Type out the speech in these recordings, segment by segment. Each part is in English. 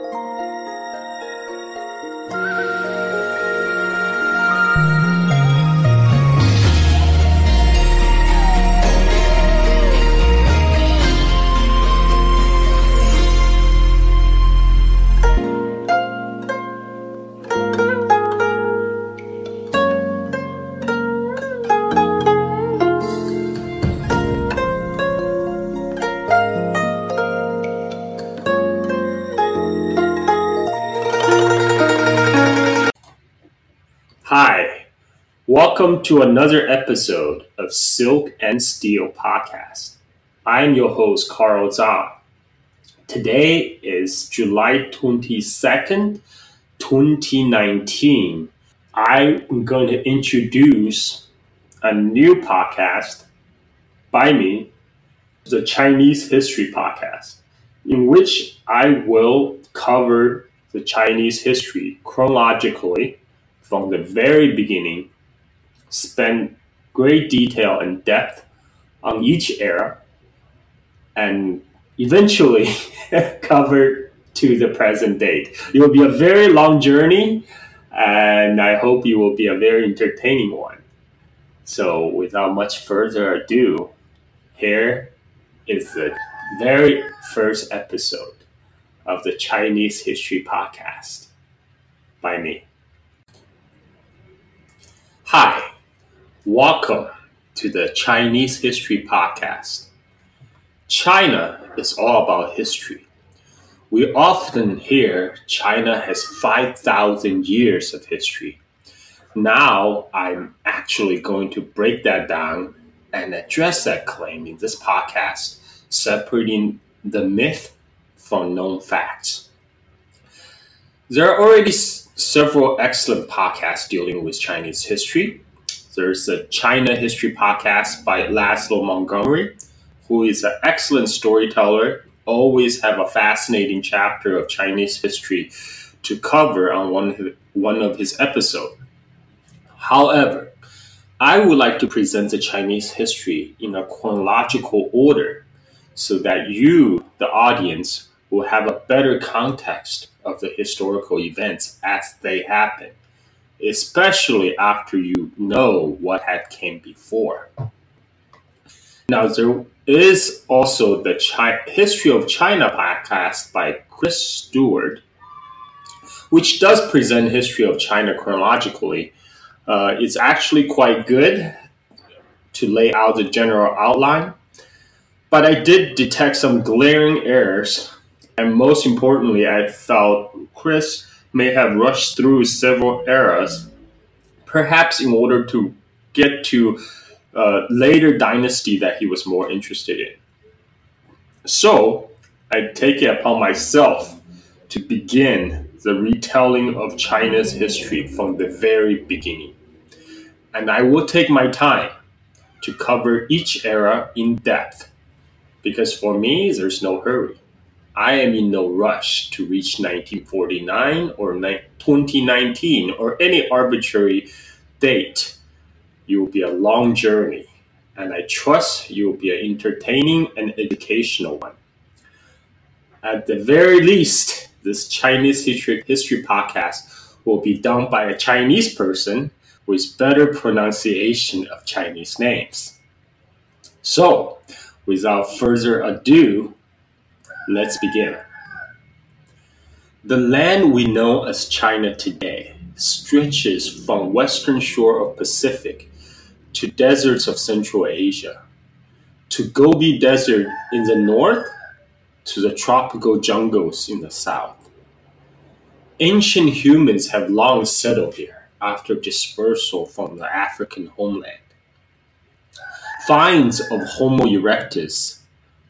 Hi, welcome to another episode of Silk and Steel Podcast. I'm your host, Carl Zhang. Today is July 22nd, 2019. I'm going to introduce a new podcast by me, the Chinese History Podcast, in which I will cover the Chinese history chronologically from the very beginning, spend great detail and depth on each era, and eventually cover to the present date. It will be a very long journey, and I hope it will be a very entertaining one. So, without much further ado, here is the very first episode of the Chinese History Podcast by me. Hi, welcome to the Chinese History Podcast. China is all about history. We often hear China has 5,000 years of history. Now I'm actually going to break that down and address that claim in this podcast, separating the myth from known facts. There are already several excellent podcasts dealing with Chinese history. There's a China History podcast by Laszlo Montgomery, who is an excellent storyteller, always have a fascinating chapter of Chinese history to cover on one, one of his episodes. However, I would like to present the Chinese history in a chronological order so that you, the audience, will have a better context of the historical events as they happen, especially after you know what had came before. Now, there is also the Chi- History of China podcast by Chris Stewart, which does present history of China chronologically. Uh, it's actually quite good to lay out the general outline, but I did detect some glaring errors and most importantly, I felt Chris may have rushed through several eras, perhaps in order to get to a uh, later dynasty that he was more interested in. So I take it upon myself to begin the retelling of China's history from the very beginning. And I will take my time to cover each era in depth because for me, there's no hurry. I am in no rush to reach 1949 or 2019 or any arbitrary date. It will be a long journey, and I trust you will be an entertaining and educational one. At the very least, this Chinese history, history podcast will be done by a Chinese person with better pronunciation of Chinese names. So, without further ado, Let's begin. The land we know as China today stretches from western shore of Pacific to deserts of Central Asia, to Gobi Desert in the north, to the tropical jungles in the south. Ancient humans have long settled here after dispersal from the African homeland. Finds of Homo erectus,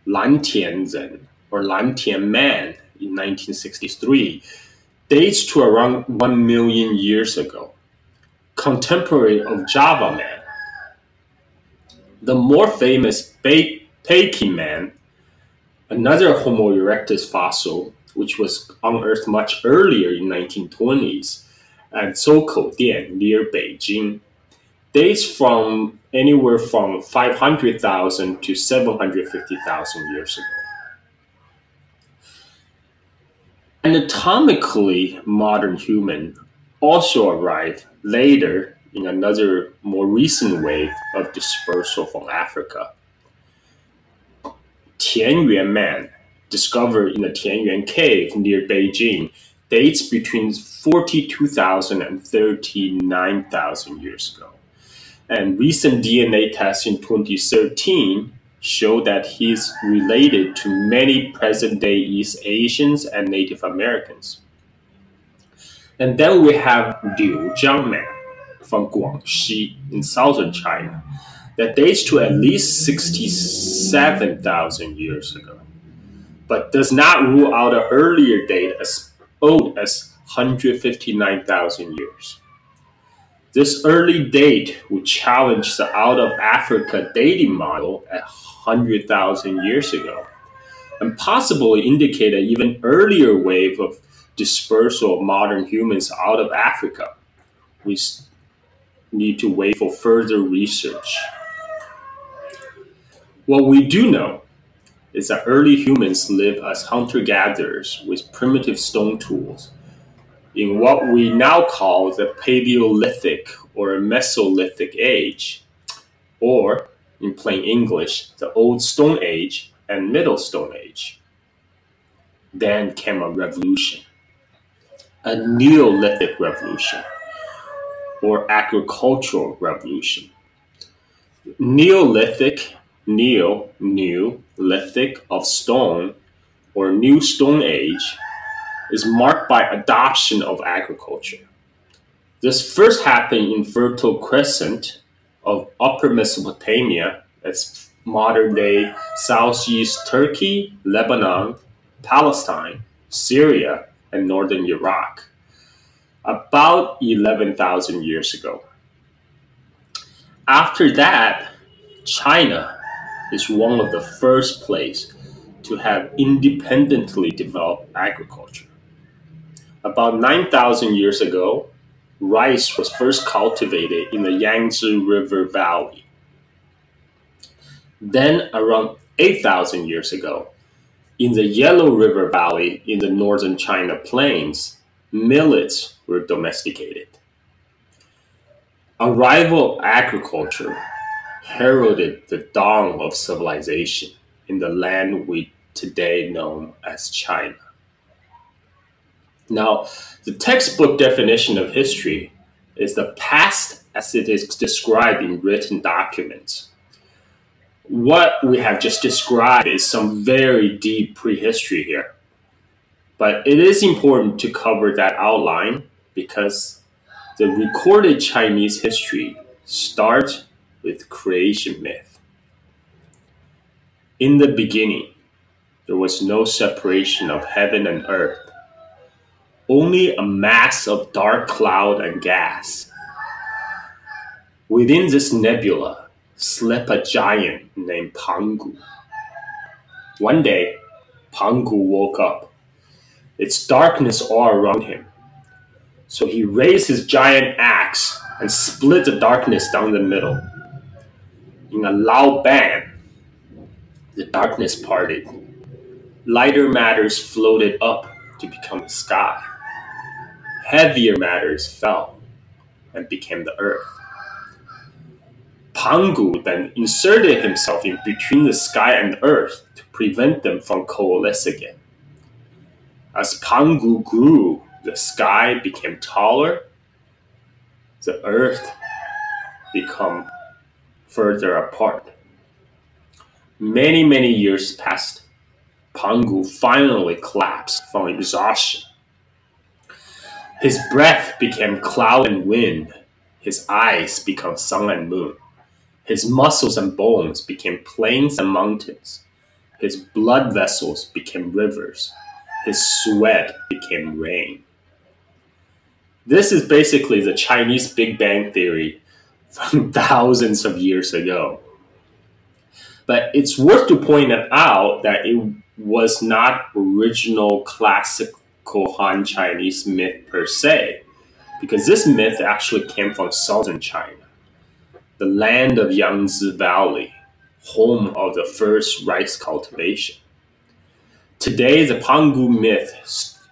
Lan Lantianren, or Lantian Man in 1963 dates to around 1 million years ago, contemporary of Java Man. The more famous Peking Man, another Homo erectus fossil, which was unearthed much earlier in 1920s at Zhoukoudian near Beijing, dates from anywhere from 500,000 to 750,000 years ago. And anatomically modern human also arrived later in another more recent wave of dispersal from Africa. Tianyuan man, discovered in the Tianyuan cave near Beijing, dates between 42,000 and 39,000 years ago. And recent DNA tests in 2013 show that he's related to many present day East Asians and Native Americans. And then we have Liujiang man from Guangxi in southern China that dates to at least 67,000 years ago, but does not rule out an earlier date as old as 159,000 years. This early date would challenge the out of Africa dating model at 100,000 years ago, and possibly indicate an even earlier wave of dispersal of modern humans out of Africa. We need to wait for further research. What we do know is that early humans lived as hunter gatherers with primitive stone tools in what we now call the Paleolithic or Mesolithic age, or in plain English, the Old Stone Age and Middle Stone Age. Then came a revolution, a Neolithic revolution, or agricultural revolution. Neolithic, neo, new, lithic of stone, or New Stone Age is marked by adoption of agriculture. This first happened in Fertile Crescent of Upper Mesopotamia, that's modern day southeast Turkey, Lebanon, Palestine, Syria, and northern Iraq, about 11,000 years ago. After that, China is one of the first places to have independently developed agriculture. About 9,000 years ago, rice was first cultivated in the Yangtze River Valley. Then, around 8,000 years ago, in the Yellow River Valley in the northern China plains, millets were domesticated. Arrival agriculture heralded the dawn of civilization in the land we today know as China. Now, the textbook definition of history is the past as it is described in written documents. What we have just described is some very deep prehistory here. But it is important to cover that outline because the recorded Chinese history starts with creation myth. In the beginning, there was no separation of heaven and earth only a mass of dark cloud and gas. Within this nebula slept a giant named Pangu. One day, Pangu woke up. It's darkness all around him. So he raised his giant axe and split the darkness down the middle. In a loud bang, the darkness parted. Lighter matters floated up to become the sky heavier matters fell and became the earth. Pangu then inserted himself in between the sky and earth to prevent them from coalescing again. As Pangu grew, the sky became taller, the earth became further apart. Many, many years passed. Pangu finally collapsed from exhaustion his breath became cloud and wind. His eyes became sun and moon. His muscles and bones became plains and mountains. His blood vessels became rivers. His sweat became rain. This is basically the Chinese Big Bang Theory from thousands of years ago. But it's worth to point out that it was not original classic Han Chinese myth per se, because this myth actually came from southern China, the land of Yangtze Valley, home of the first rice cultivation. Today, the Pangu myth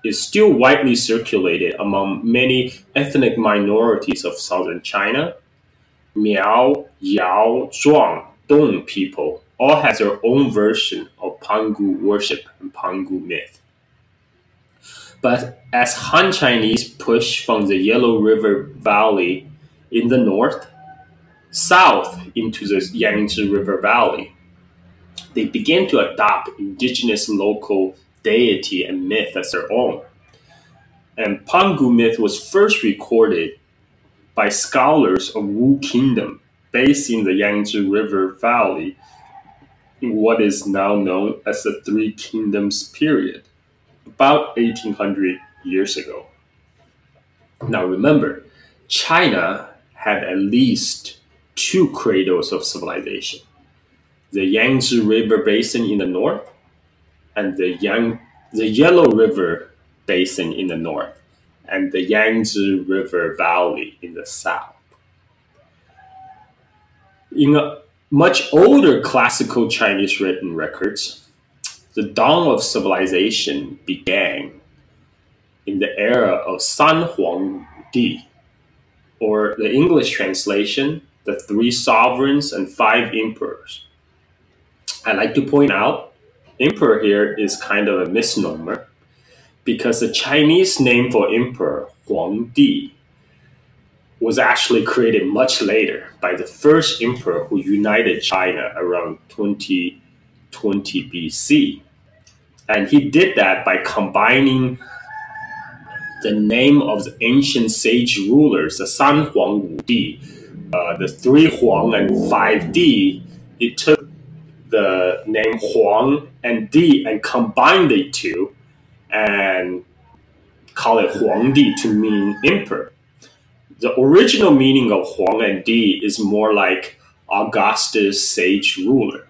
is still widely circulated among many ethnic minorities of southern China. Miao, Yao, Zhuang, Dong people all has their own version of Pangu worship and Pangu myth. But as Han Chinese push from the Yellow River Valley in the north south into the Yangtze River Valley, they began to adopt indigenous local deity and myth as their own. And Pangu myth was first recorded by scholars of Wu Kingdom based in the Yangtze River Valley in what is now known as the Three Kingdoms period, about 1800 years ago. Now remember, China had at least two cradles of civilization the Yangtze River Basin in the north and the, Yang, the Yellow River Basin in the north and the Yangtze River Valley in the south. In a much older classical Chinese written records, the dawn of civilization began in the era of San Huang Di, or the English translation, the three sovereigns and five emperors. I like to point out, emperor here is kind of a misnomer because the Chinese name for emperor, Huang Di, was actually created much later by the first emperor who united China around 2020 BC. And he did that by combining the name of the ancient sage rulers, the San Huang Wu Di, uh, the three Huang and five Di. It took the name Huang and Di and combined the two and call it Huang Di to mean emperor the original meaning of Huang and Di is more like Augustus sage ruler.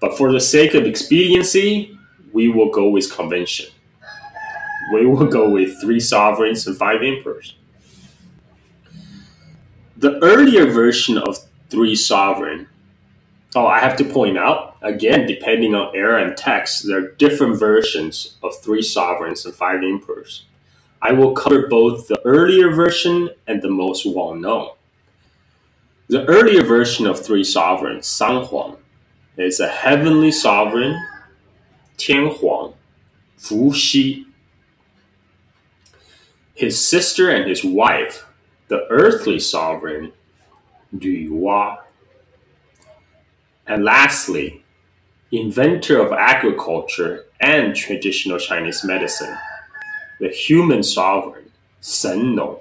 But for the sake of expediency, we will go with convention. We will go with three sovereigns and five emperors. The earlier version of three sovereign, oh, I have to point out, again, depending on era and text, there are different versions of three sovereigns and five emperors. I will cover both the earlier version and the most well known. The earlier version of three sovereigns, San Huang, is a heavenly sovereign, Tian Huang, Fu Xi. His sister and his wife, the earthly sovereign, Wá. And lastly, inventor of agriculture and traditional Chinese medicine, the human sovereign, Shen Nong.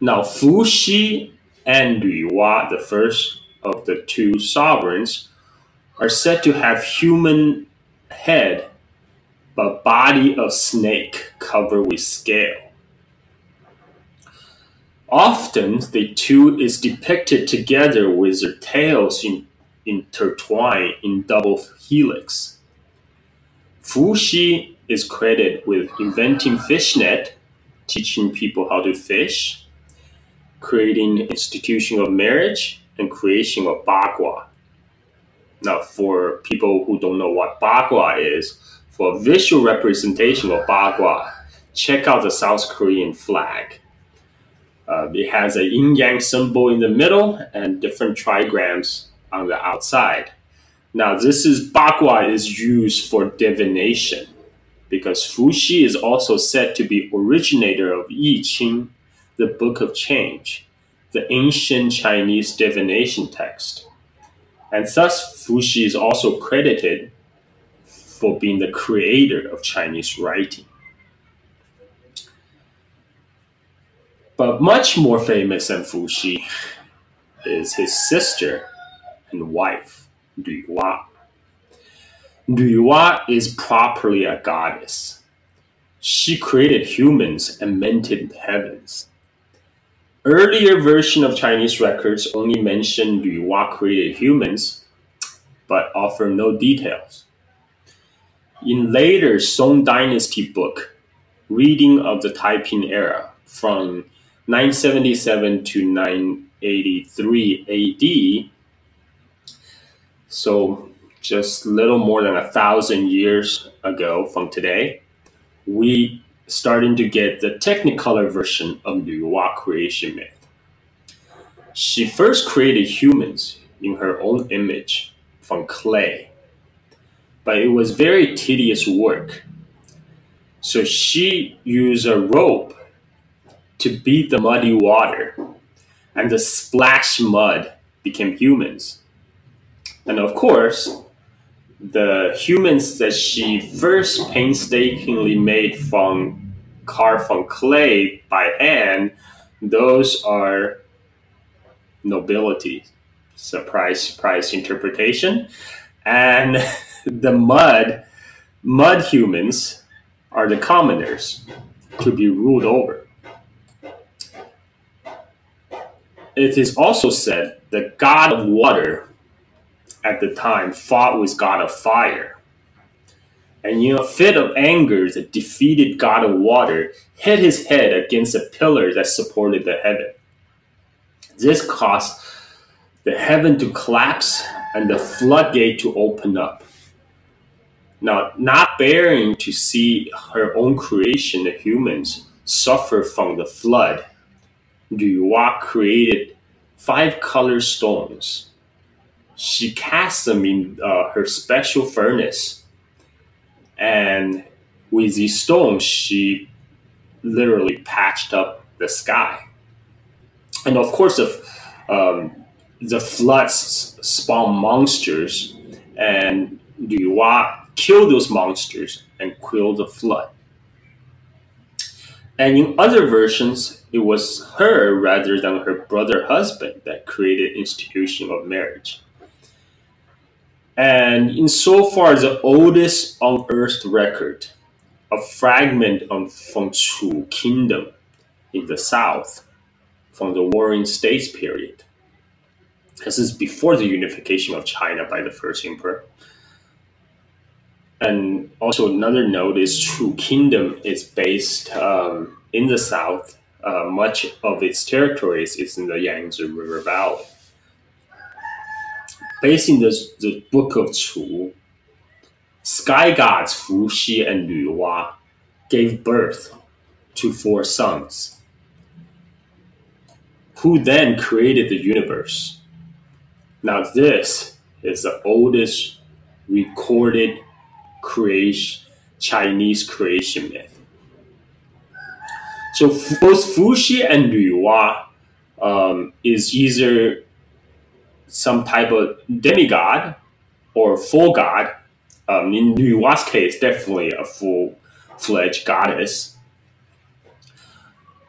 Now, Fu Xi and Lü Wá, the first of the two sovereigns, are said to have human head but body of snake covered with scale. Often, the two is depicted together with their tails in, intertwined in double helix. Fu Xi is credited with inventing fishnet, teaching people how to fish, creating institution of marriage, and creation of bagua. Now, for people who don't know what bagua is, for a visual representation of bagua, check out the South Korean flag. Uh, it has a yin yang symbol in the middle and different trigrams on the outside. Now, this is bagua is used for divination because Fu Xi is also said to be originator of I Ching, the Book of Change, the ancient Chinese divination text. And thus, Fu Xi is also credited for being the creator of Chinese writing. But much more famous than Fu Xi is his sister and wife, Lü Wá. Lü Wá is properly a goddess. She created humans and maintained heavens. Earlier version of Chinese records only mention Lü Wá created humans, but offer no details. In later Song Dynasty book, Reading of the Taiping Era from 977 to 983 AD, so just little more than a thousand years ago from today, we starting to get the technicolor version of the Nuwa creation myth. She first created humans in her own image from clay, but it was very tedious work. So she used a rope to beat the muddy water, and the splash mud became humans. And of course, the humans that she first painstakingly made from carved from clay by hand, those are nobility. Surprise, surprise interpretation. And the mud, mud humans are the commoners to be ruled over. It is also said the god of water at the time fought with God of fire. And in a fit of anger, the defeated God of water hit his head against a pillar that supported the heaven. This caused the heaven to collapse and the floodgate to open up. Now, not bearing to see her own creation, the humans, suffer from the flood, Nuwa created five color stones she cast them in uh, her special furnace. And with these stones, she literally patched up the sky. And of course, the, um, the floods spawn monsters, and Nuwa killed those monsters and quelled the flood. And in other versions, it was her rather than her brother husband that created institution of marriage. And insofar as the oldest unearthed record, a fragment of Chu Kingdom in the south, from the Warring States period. This is before the unification of China by the first emperor. And also another note is Chu Kingdom is based um, in the south. Uh, much of its territories is in the Yangtze River Valley based in the, the book of Chu, sky gods Fu Xi and Lü Nuwa gave birth to four sons, who then created the universe. Now, this is the oldest recorded creation, Chinese creation myth. So both Fu Xi and Nuwa um, is either some type of demigod or full god. Um, in Nuwa's case, definitely a full fledged goddess.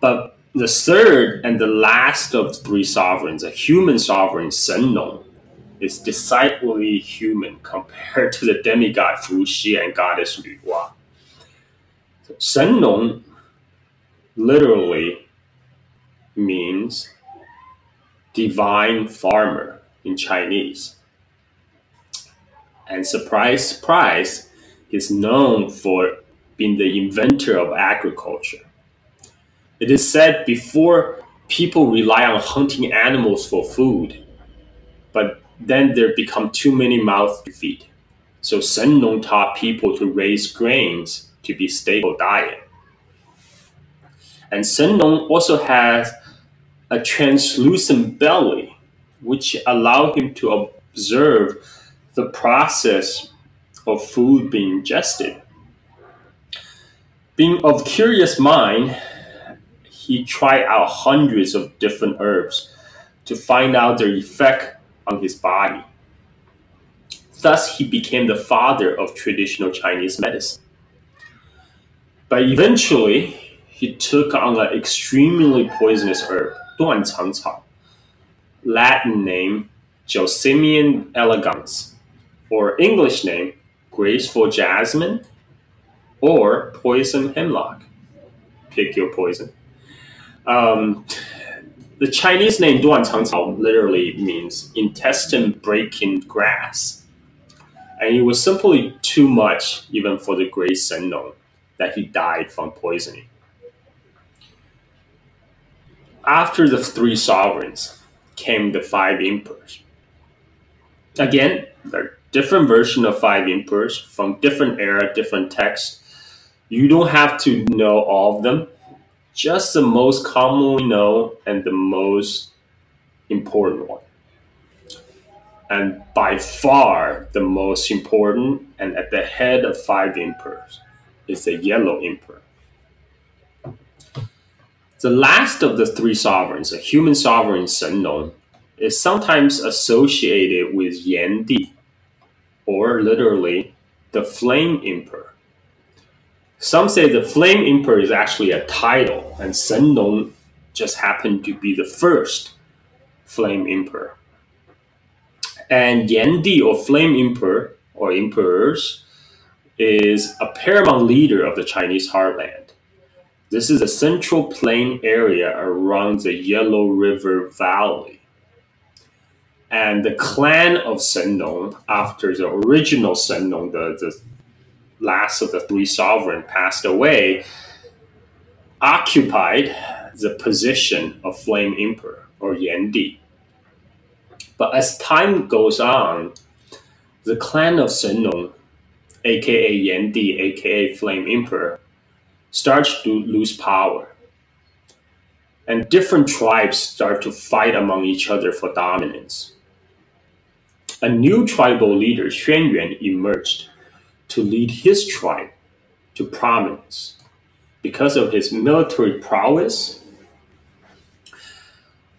But the third and the last of three sovereigns, a human sovereign, Nong, is decidedly human compared to the demigod Fu Xi and goddess Nuwa. So Nong literally means divine farmer in Chinese. And surprise, surprise, he's known for being the inventor of agriculture. It is said before people rely on hunting animals for food, but then there become too many mouths to feed. So Shen Nong taught people to raise grains to be stable diet. And Shen Nong also has a translucent belly which allow him to observe the process of food being ingested. Being of curious mind, he tried out hundreds of different herbs to find out their effect on his body. Thus, he became the father of traditional Chinese medicine. But eventually, he took on an extremely poisonous herb, Duan Chang Cao Latin name Gelsemium elegans, or English name graceful jasmine, or poison hemlock. Pick your poison. Um, the Chinese name Duan Duanchangcao literally means intestine breaking grass. And it was simply too much even for the great Shen Nong that he died from poisoning. After the three sovereigns, came the five emperors. Again, they're different version of five emperors from different era, different texts. You don't have to know all of them, just the most commonly known and the most important one. And by far the most important and at the head of five emperors is the yellow emperor. The last of the three sovereigns, a human sovereign Shen Nong, is sometimes associated with Yan Di, or literally the Flame Emperor. Some say the Flame Emperor is actually a title, and Shen Nong just happened to be the first Flame Emperor. And Yan Di, or Flame Emperor, or emperors, is a paramount leader of the Chinese heartland. This is a central plain area around the Yellow River Valley. And the clan of Shen Nong, after the original Shen Nong, the, the last of the three sovereigns, passed away, occupied the position of Flame Emperor or Yan Di. But as time goes on, the clan of Shen Nong, aka Yan Di, aka Flame Emperor, starts to lose power. And different tribes start to fight among each other for dominance. A new tribal leader, Xuan Yuan, emerged to lead his tribe to prominence because of his military prowess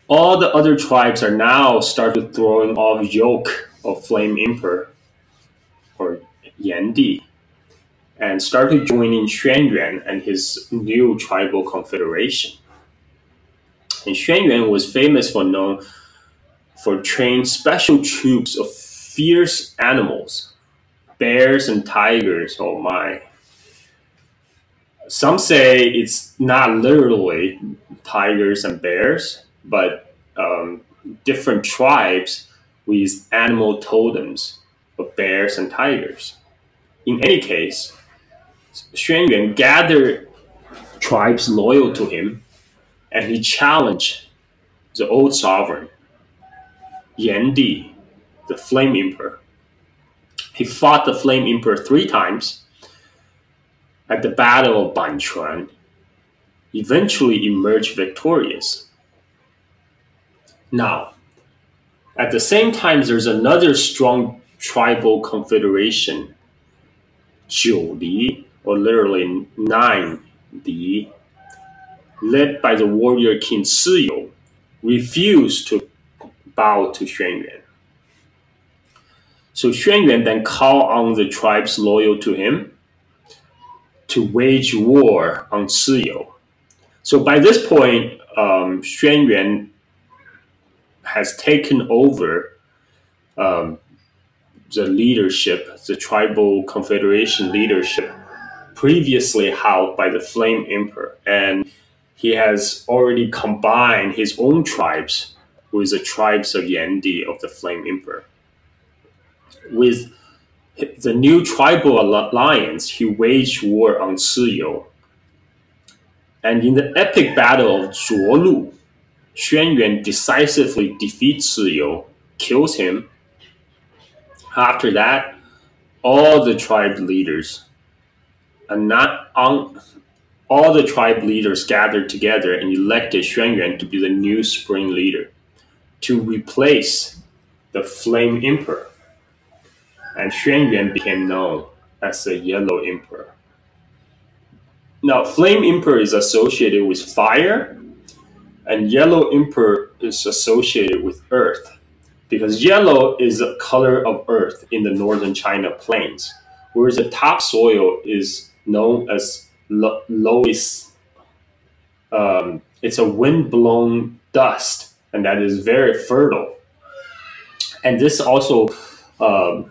all the other tribes are now started throwing off yoke of Flame Emperor or Yan Di and started joining Xuan Yuan and his new tribal confederation. And Xuan Yuan was famous for known for training special troops of fierce animals, bears and tigers. Oh my. Some say it's not literally tigers and bears, but um, different tribes with animal totems of bears and tigers. In any case, Xuan Yuan gathered tribes loyal to him and he challenged the old sovereign, Yan Di, the Flame Emperor. He fought the Flame Emperor three times at the Battle of Banquan, eventually emerged victorious. Now, at the same time, there's another strong tribal confederation, Jiu Li, or literally nine Li, led by the warrior King Chiyou, refused to bow to Xuan Yuan. So Xuan Yuan then called on the tribes loyal to him to wage war on Chiyou. So by this point, um, Xuan Yuan has taken over um, the leadership, the tribal confederation leadership, previously held by the Flame Emperor. And he has already combined his own tribes with the tribes of Yan Di of the Flame Emperor. With the new tribal alliance, he waged war on Chiyou. And in the epic battle of Zhuolu, Xuan Yuan decisively defeats Chiyou, kills him. After that, all the tribe leaders and not on all the tribe leaders gathered together and elected Xuan Yuan to be the new spring leader to replace the Flame Emperor. And Xuan Yuan became known as the Yellow Emperor. Now, Flame Emperor is associated with fire and yellow emperor is associated with earth because yellow is the color of earth in the northern China plains, whereas the topsoil is known as loess. Um, it's a wind-blown dust, and that is very fertile. And this also um,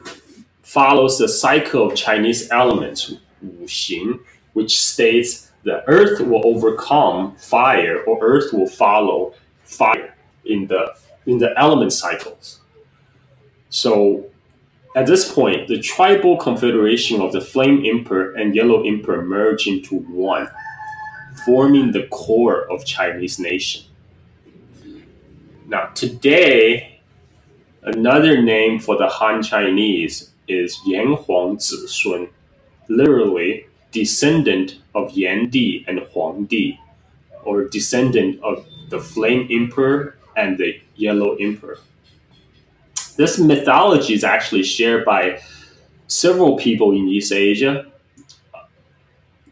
follows the cycle of Chinese elements, Wu Xing, which states the earth will overcome fire or earth will follow fire in the in the element cycles so at this point the tribal confederation of the flame emperor and yellow emperor merge into one forming the core of chinese nation now today another name for the han chinese is Yan Huang Zisun, literally descendant of Yan Di and Huang Di, or descendant of the Flame Emperor and the Yellow Emperor. This mythology is actually shared by several people in East Asia.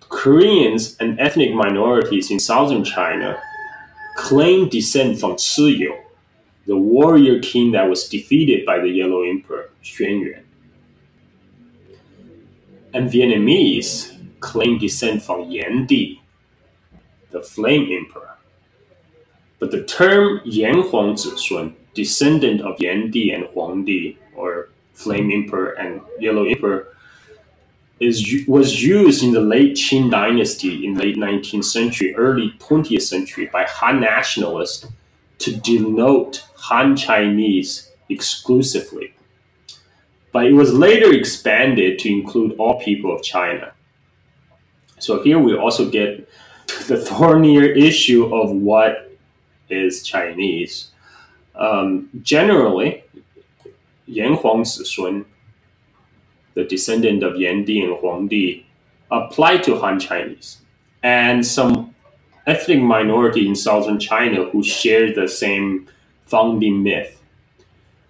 Koreans and ethnic minorities in southern China claim descent from Chiyou, the warrior king that was defeated by the Yellow Emperor, Xuan Yuan. And Vietnamese claim descent from Yan Di, the Flame Emperor. But the term Yan Huang descendant of Yan Di and Huang Di, or Flame Emperor and Yellow Emperor, is, was used in the late Qing dynasty in late 19th century, early 20th century by Han nationalists to denote Han Chinese exclusively. But it was later expanded to include all people of China. So here we also get the thornier issue of what is Chinese. Um, generally, Yan Huang Zisun the descendant of Yan Di and Huang Di, applied to Han Chinese. And some ethnic minority in southern China who shared the same founding myth.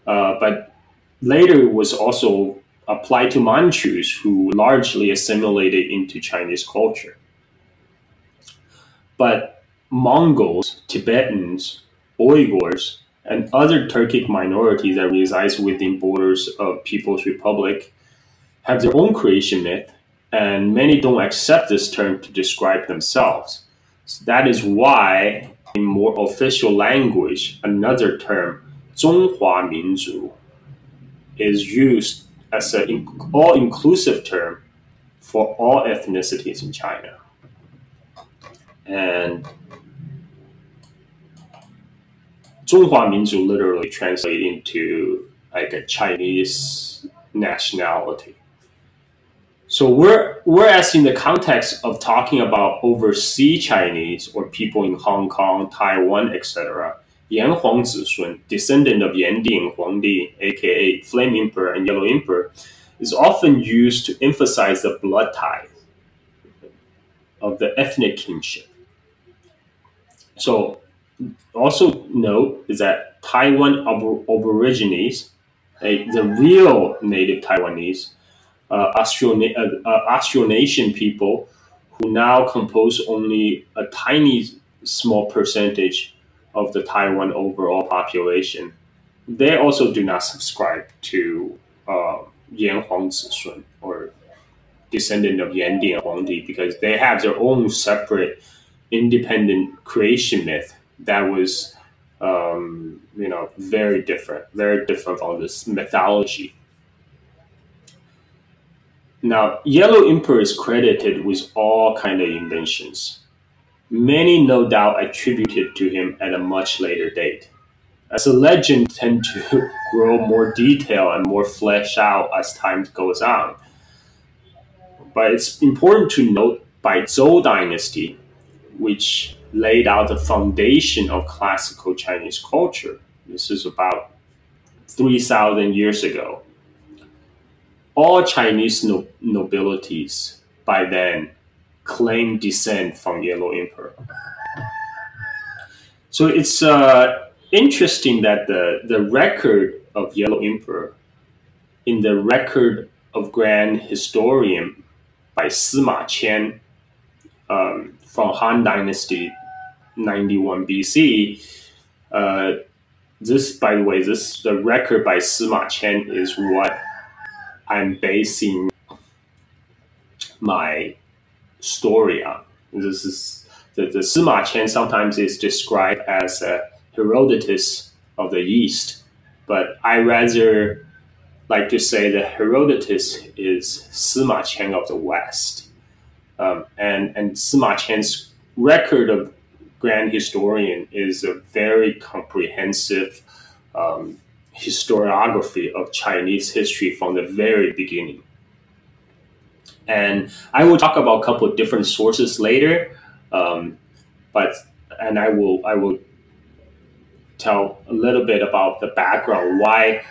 Uh, but later it was also applied to Manchus who largely assimilated into Chinese culture. But Mongols, Tibetans, Uyghurs, and other Turkic minorities that resides within borders of People's Republic have their own creation myth, and many don't accept this term to describe themselves. So that is why, in more official language, another term, Zhonghua Minzu, is used as an all inclusive term for all ethnicities in China. And Zhonghua Minzu literally translate into like a Chinese nationality. So we're whereas in the context of talking about overseas Chinese or people in Hong Kong, Taiwan, etc., Yan Huang Zisun, descendant of Yan Ding, Huangdi, aka Flame Emperor and Yellow Emperor, is often used to emphasize the blood tie of the ethnic kinship. So also note is that Taiwan Aborigines, the real native Taiwanese, uh, Austronesian uh, uh people who now compose only a tiny small percentage of the Taiwan overall population. They also do not subscribe to uh, Yan Huang Zisun or descendant of Yan Di and Huang Di because they have their own separate independent creation myth that was um, you know very different, very different from this mythology now, Yellow Emperor is credited with all kind of inventions. Many no doubt attributed to him at a much later date. As the legend tend to grow more detail and more fleshed out as time goes on. But it's important to note by Zhou dynasty, which laid out the foundation of classical Chinese culture. This is about 3,000 years ago all Chinese no- nobilities by then claim descent from Yellow Emperor. So it's uh, interesting that the, the record of Yellow Emperor in the record of Grand Historian by Sima Qian um, from Han Dynasty 91 BC. Uh, this, by the way, this the record by Sima Qian is what I'm basing my story on. This is the, the Sima Qian sometimes is described as a Herodotus of the East, but I rather like to say that Herodotus is Sima Qian of the West. Um, and, and Sima Qian's record of Grand Historian is a very comprehensive um, historiography of Chinese history from the very beginning. And I will talk about a couple of different sources later, um, but and I will I will tell a little bit about the background why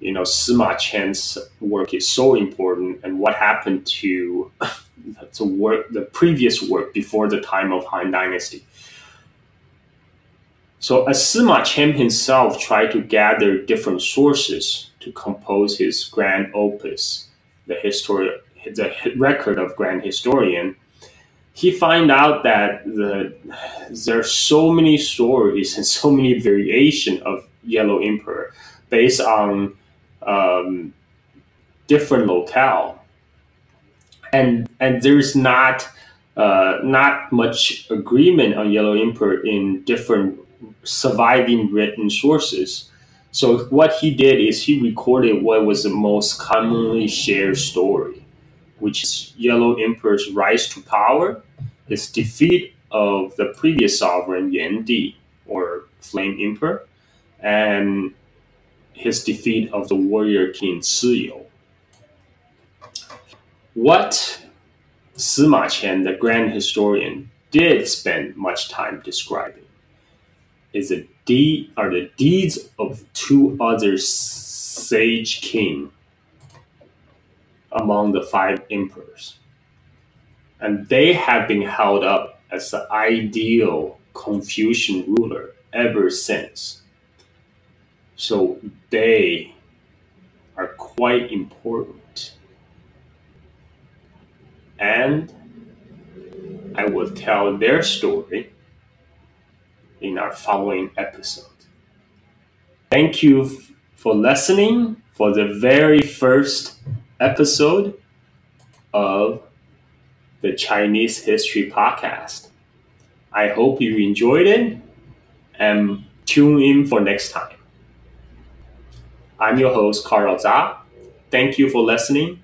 you know Sima Qian's work is so important and what happened to the work the previous work before the time of Han Dynasty. So as Sima Qian himself tried to gather different sources to compose his grand opus, the history the record of Grand Historian, he find out that the, there are so many stories and so many variation of Yellow Emperor based on um, different locale, and and there's not uh, not much agreement on Yellow Emperor in different surviving written sources. So what he did is he recorded what was the most commonly shared story, which is Yellow Emperor's rise to power, his defeat of the previous sovereign Yan Di or Flame Emperor, and his defeat of the warrior king Chiyou. What Sima Qian, the grand historian, did spend much time describing is the deed are the deeds of two other sage king among the five emperors. And they have been held up as the ideal Confucian ruler ever since. So they are quite important. And I will tell their story in our following episode. Thank you f- for listening for the very first episode of the Chinese History Podcast. I hope you enjoyed it and tune in for next time. I'm your host, Carl Zha. Thank you for listening